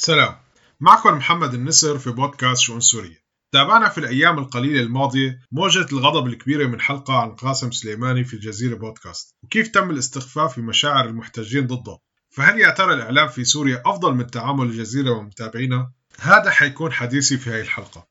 سلام. معكم محمد النسر في بودكاست شؤون سوريا تابعنا في الأيام القليلة الماضية موجة الغضب الكبيرة من حلقة عن قاسم سليماني في الجزيرة بودكاست وكيف تم الاستخفاف في مشاعر المحتجين ضده. فهل يا ترى الإعلام في سوريا أفضل من تعامل الجزيرة ومتابعينا؟ هذا حيكون حديثي في هذه الحلقة.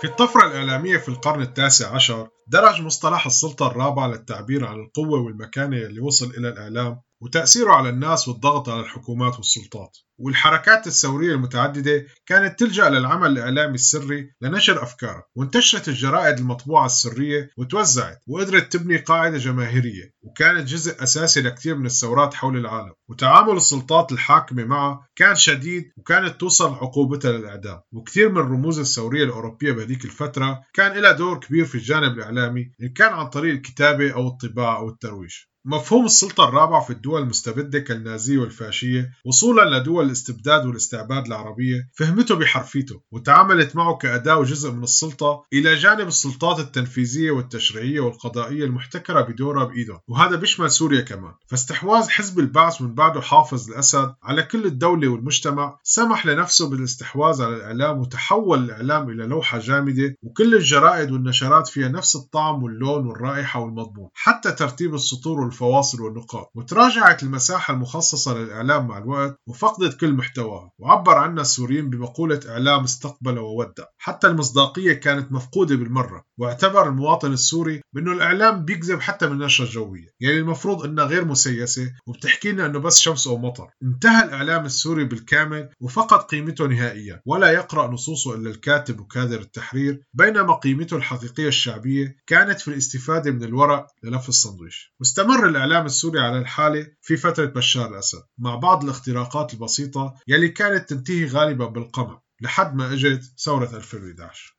في الطفرة الإعلامية في القرن التاسع عشر درج مصطلح السلطة الرابعة للتعبير عن القوة والمكانة اللي وصل إلى الإعلام. وتأثيره على الناس والضغط على الحكومات والسلطات. والحركات الثورية المتعددة كانت تلجأ للعمل الإعلامي السري لنشر أفكارها وانتشرت الجرائد المطبوعة السرية وتوزعت وقدرت تبني قاعدة جماهيرية وكانت جزء أساسي لكثير من الثورات حول العالم. وتعامل السلطات الحاكمة معها كان شديد وكانت توصل عقوبتها للإعدام. وكثير من الرموز الثورية الأوروبية بهذيك الفترة كان لها دور كبير في الجانب الإعلامي إن كان عن طريق الكتابة أو الطباعة أو الترويج. مفهوم السلطة الرابعة في الدول المستبدة كالنازية والفاشية وصولا لدول الاستبداد والاستعباد العربية فهمته بحرفيته وتعاملت معه كأداة وجزء من السلطة إلى جانب السلطات التنفيذية والتشريعية والقضائية المحتكرة بدورها بإيدهم وهذا بيشمل سوريا كمان. فاستحواذ حزب البعث من بعده حافظ الأسد على كل الدولة والمجتمع سمح لنفسه بالاستحواذ على الإعلام وتحول الإعلام إلى لوحة جامدة وكل الجرائد والنشرات فيها نفس الطعم واللون والرائحة والمضمون حتى ترتيب السطور والفواصل والنقاط. وتراجعت المساحة المخصصة للإعلام مع الوقت وفقدت كل محتواها. وعبر عنها السوريين بمقولة إعلام استقبل وودع. حتى المصداقية كانت مفقودة بالمرة. واعتبر المواطن السوري بأنه الإعلام بيكذب حتى من النشرة الجوية. يعني المفروض أنها غير مسيسة وبتحكي لنا أنه بس شمس أو مطر. انتهى الإعلام السوري بالكامل وفقد قيمته نهائيا. ولا يقرأ نصوصه إلا الكاتب وكادر التحرير بينما قيمته الحقيقية الشعبية كانت في الاستفادة من الورق للف السندويش. واستمر الإعلام السوري على الحالة في فترة بشار الأسد مع بعض الاختراقات البسيطة يلي كانت تنتهي غالبا بالقمع لحد ما اجت ثورة 2011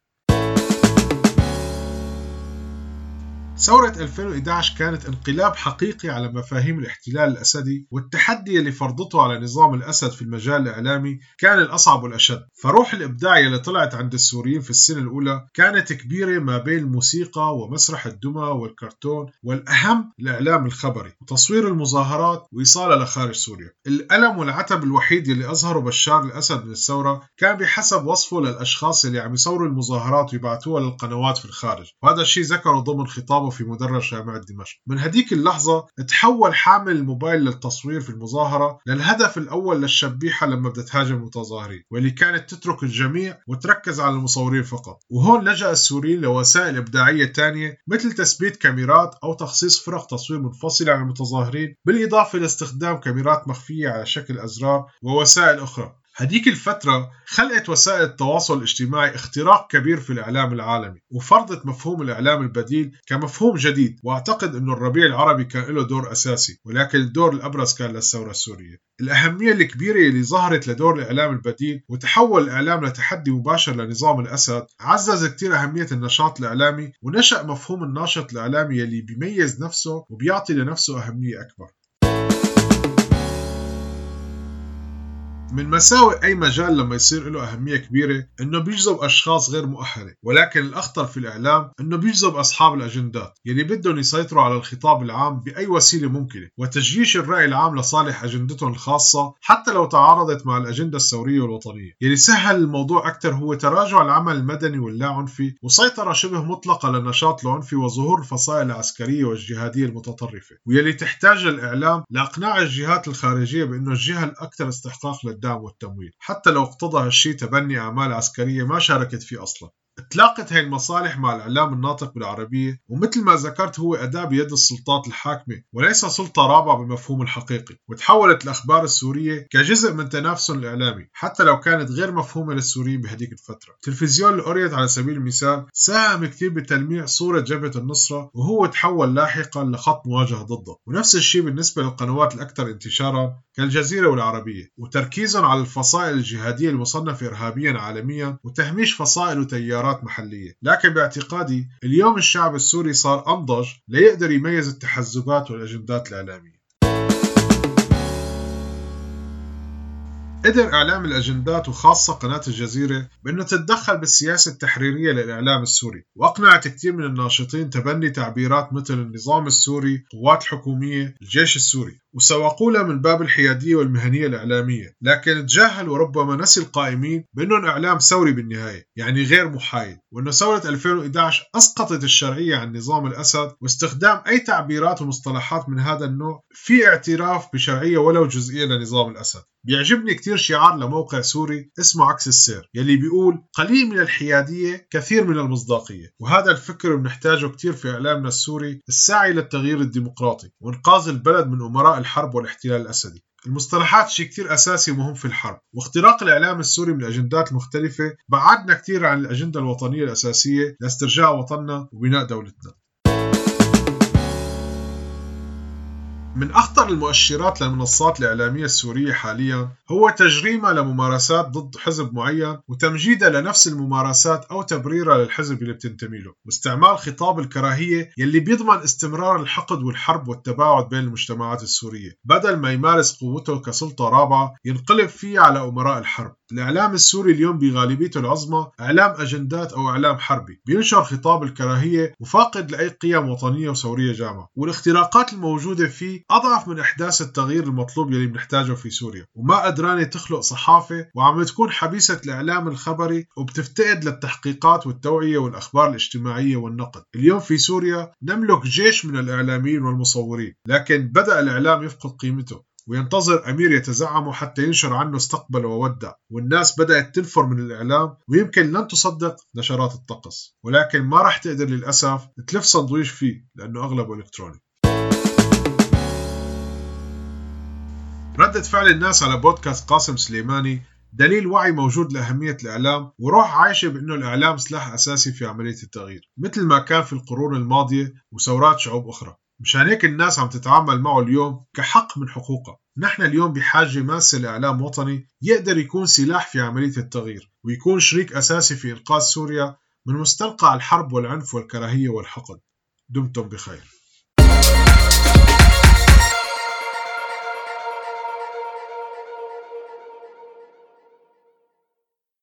ثورة 2011 كانت انقلاب حقيقي على مفاهيم الاحتلال الأسدي والتحدي اللي فرضته على نظام الأسد في المجال الإعلامي كان الأصعب والأشد. فروح الإبداع اللي طلعت عند السوريين في السنة الأولى كانت كبيرة ما بين الموسيقى ومسرح الدمى والكرتون والأهم الإعلام الخبري وتصوير المظاهرات وإيصالها لخارج سوريا. الألم والعتب الوحيد اللي أظهره بشار الأسد من الثورة كان بحسب وصفه للأشخاص اللي عم يصوروا المظاهرات ويبعتوها للقنوات في الخارج وهذا الشيء ذكره ضمن خطابه في مدرج جامعة دمشق. من هديك اللحظة تحول حامل الموبايل للتصوير في المظاهرة للهدف الأول للشبيحة لما بدها تهاجم المتظاهرين واللي كانت تترك الجميع وتركز على المصورين فقط. وهون لجأ السوريين لوسائل إبداعية تانية مثل تثبيت كاميرات أو تخصيص فرق تصوير منفصلة عن المتظاهرين بالإضافة لاستخدام كاميرات مخفية على شكل أزرار ووسائل أخرى. هديك الفترة خلقت وسائل التواصل الاجتماعي اختراق كبير في الإعلام العالمي وفرضت مفهوم الإعلام البديل كمفهوم جديد. وأعتقد أنه الربيع العربي كان له دور أساسي ولكن الدور الأبرز كان للثورة السورية. الأهمية الكبيرة اللي ظهرت لدور الإعلام البديل وتحول الإعلام لتحدي مباشر لنظام الأسد عزز كتير أهمية النشاط الإعلامي ونشأ مفهوم الناشط الإعلامي يلي بيميز نفسه وبيعطي لنفسه أهمية أكبر. من مساوئ أي مجال لما يصير له أهمية كبيرة إنه بيجذب أشخاص غير مؤهلة ولكن الأخطر في الإعلام إنه بيجذب أصحاب الأجندات يلي بدهم يسيطروا على الخطاب العام بأي وسيلة ممكنة وتجيش الرأي العام لصالح أجندتهم الخاصة حتى لو تعارضت مع الأجندة الثورية والوطنية. يلي سهل الموضوع أكثر هو تراجع العمل المدني واللاعنفي وسيطرة شبه مطلقة للنشاط العنفي وظهور الفصائل العسكرية والجهادية المتطرفة. ويلي تحتاج الإعلام لإقناع الجهات الخارجية بأنه الجهة الأكثر استحقاق الدعم والتمويل. حتى لو اقتضى هالشيء تبني أعمال عسكرية ما شاركت فيه أصلا. تلاقت هاي المصالح مع الإعلام الناطق بالعربية ومثل ما ذكرت هو أداة بيد السلطات الحاكمة وليس سلطة رابعة بالمفهوم الحقيقي. وتحولت الأخبار السورية كجزء من تنافسهم الإعلامي حتى لو كانت غير مفهومة للسوريين بهديك الفترة. تلفزيون الأوريت على سبيل المثال ساهم كثير بتلميع صورة جبهة النصرة وهو تحول لاحقا لخط مواجهة ضده. ونفس الشيء بالنسبة للقنوات الأكثر انتشارا كالجزيرة والعربية وتركيزهم على الفصائل الجهادية المصنفة إرهابيا عالميا وتهميش فصائل وتيارات محلية. لكن باعتقادي اليوم الشعب السوري صار أنضج ليقدر يميز التحزبات والأجندات الإعلامية. قدر إعلام الأجندات وخاصة قناة الجزيرة بأنه تتدخل بالسياسة التحريرية للإعلام السوري. وأقنعت كثير من الناشطين تبني تعبيرات مثل النظام السوري القوات الحكومية الجيش السوري. وسوقوا لها من باب الحيادية والمهنية الإعلامية. لكن تجاهل وربما نسي القائمين بأنهم إعلام ثوري بالنهاية يعني غير محايد. وأنه ثورة 2011 أسقطت الشرعية عن نظام الأسد. واستخدام أي تعبيرات ومصطلحات من هذا النوع في اعتراف بشرعية ولو جزئية لنظام الأسد. بيعجبني كتير شعار لموقع سوري اسمه عكس السير يلي بيقول قليل من الحيادية كثير من المصداقية وهذا الفكر بنحتاجه كتير في إعلامنا السوري الساعي للتغيير الديمقراطي وإنقاذ البلد من أمراء الحرب والاحتلال الأسدي. المصطلحات شيء كتير أساسي ومهم في الحرب واختراق الإعلام السوري من الأجندات المختلفة بعدنا كتير عن الأجندة الوطنية الأساسية لاسترجاع وطننا وبناء دولتنا. من أخطر المؤشرات للمنصات الإعلامية السورية حاليا هو تجريمها لممارسات ضد حزب معين وتمجيدها لنفس الممارسات أو تبريرها للحزب اللي بتنتمي له. واستعمال خطاب الكراهية يلي بيضمن استمرار الحقد والحرب والتباعد بين المجتمعات السورية بدل ما يمارس قوته كسلطة رابعة ينقلب فيها على أمراء الحرب. الإعلام السوري اليوم بغالبيته العظمى إعلام أجندات أو إعلام حربي. بينشر خطاب الكراهية وفاقد لأي قيم وطنية وثورية جامعة. والاختراقات الموجودة فيه أضعف من إحداث التغيير المطلوب يلي بنحتاجه في سوريا. وما قدرانة تخلق صحافة وعم تكون حبيسة الإعلام الخبري وبتفتقد للتحقيقات والتوعية والأخبار الاجتماعية والنقد. اليوم في سوريا نملك جيش من الإعلاميين والمصورين لكن بدأ الإعلام يفقد قيمته. وينتظر أمير يتزعم حتى ينشر عنه استقبل وودع والناس بدأت تنفر من الإعلام ويمكن لن تصدق نشرات الطقس. ولكن ما راح تقدر للأسف تلف سندويش فيه لأنه أغلبه إلكتروني. ردة فعل الناس على بودكاست قاسم سليماني دليل وعي موجود لأهمية الإعلام وروح عايشة بأنه الإعلام سلاح أساسي في عملية التغيير مثل ما كان في القرون الماضية وثورات شعوب أخرى. مشان هيك الناس عم تتعامل معه اليوم كحق من حقوقها نحن اليوم بحاجة ماسة لإعلام وطني يقدر يكون سلاح في عملية التغيير ويكون شريك أساسي في إنقاذ سوريا من مستنقع الحرب والعنف والكراهية والحقد. دمتم بخير.